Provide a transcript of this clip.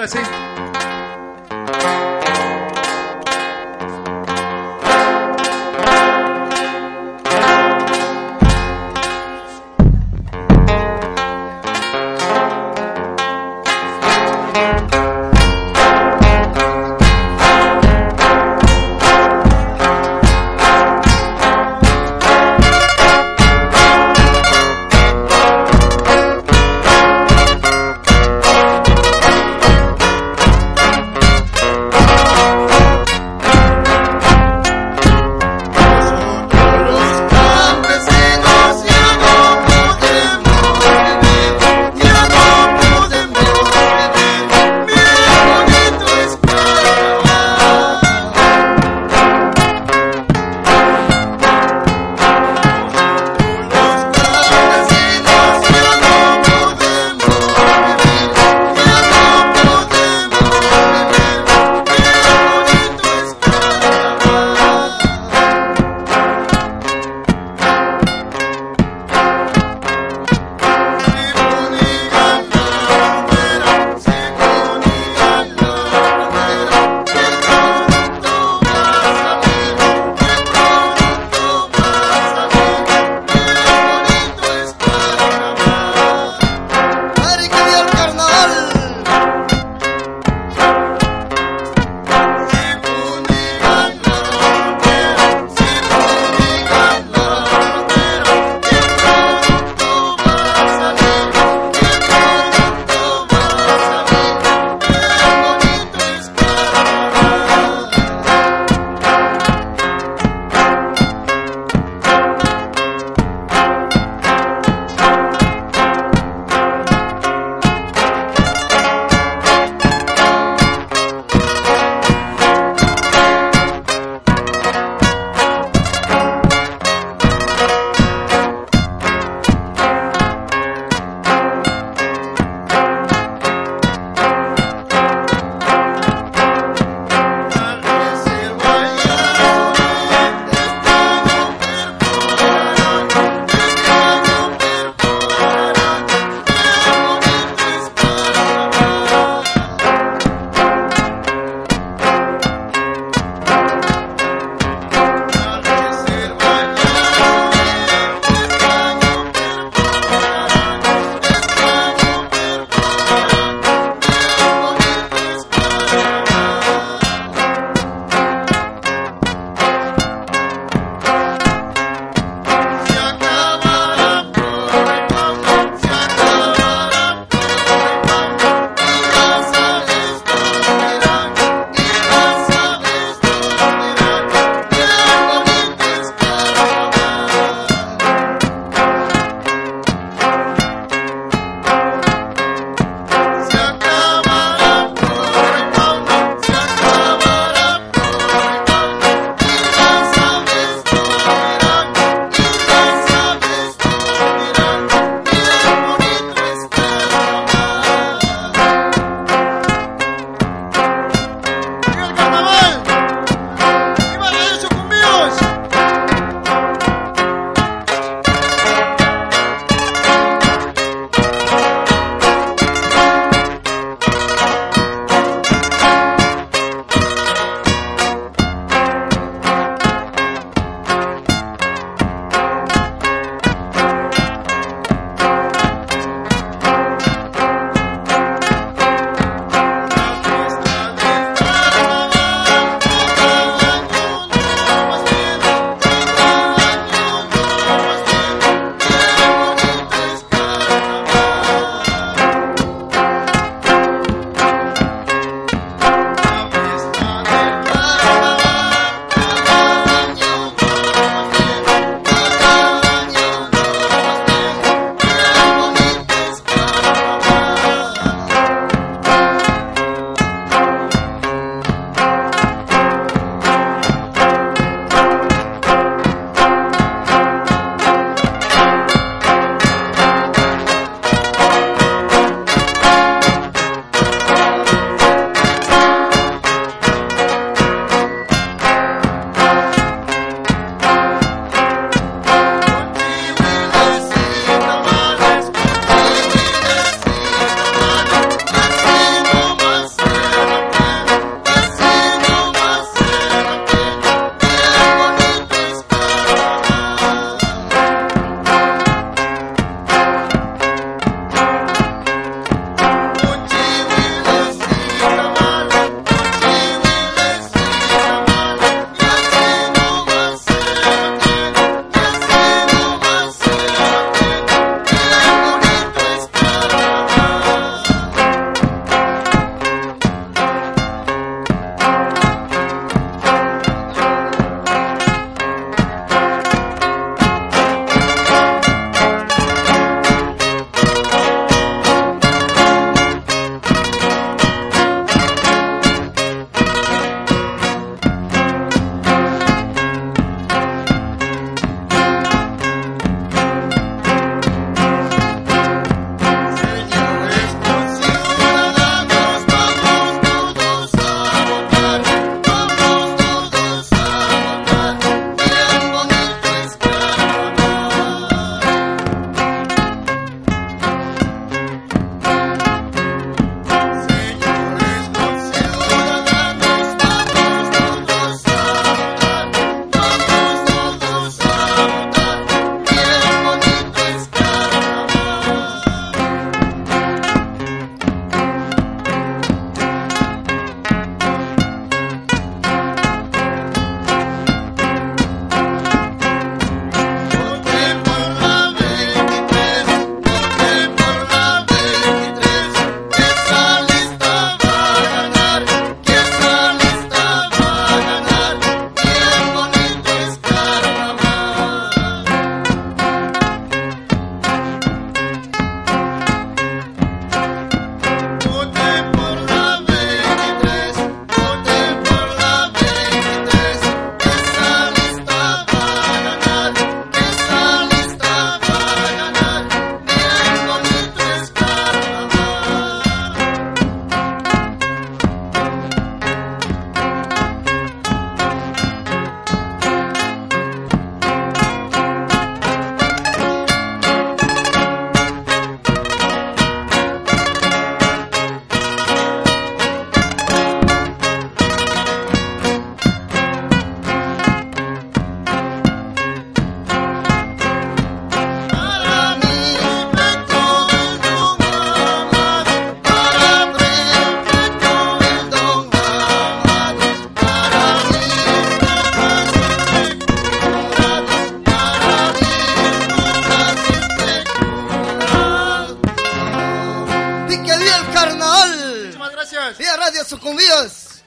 Algo así.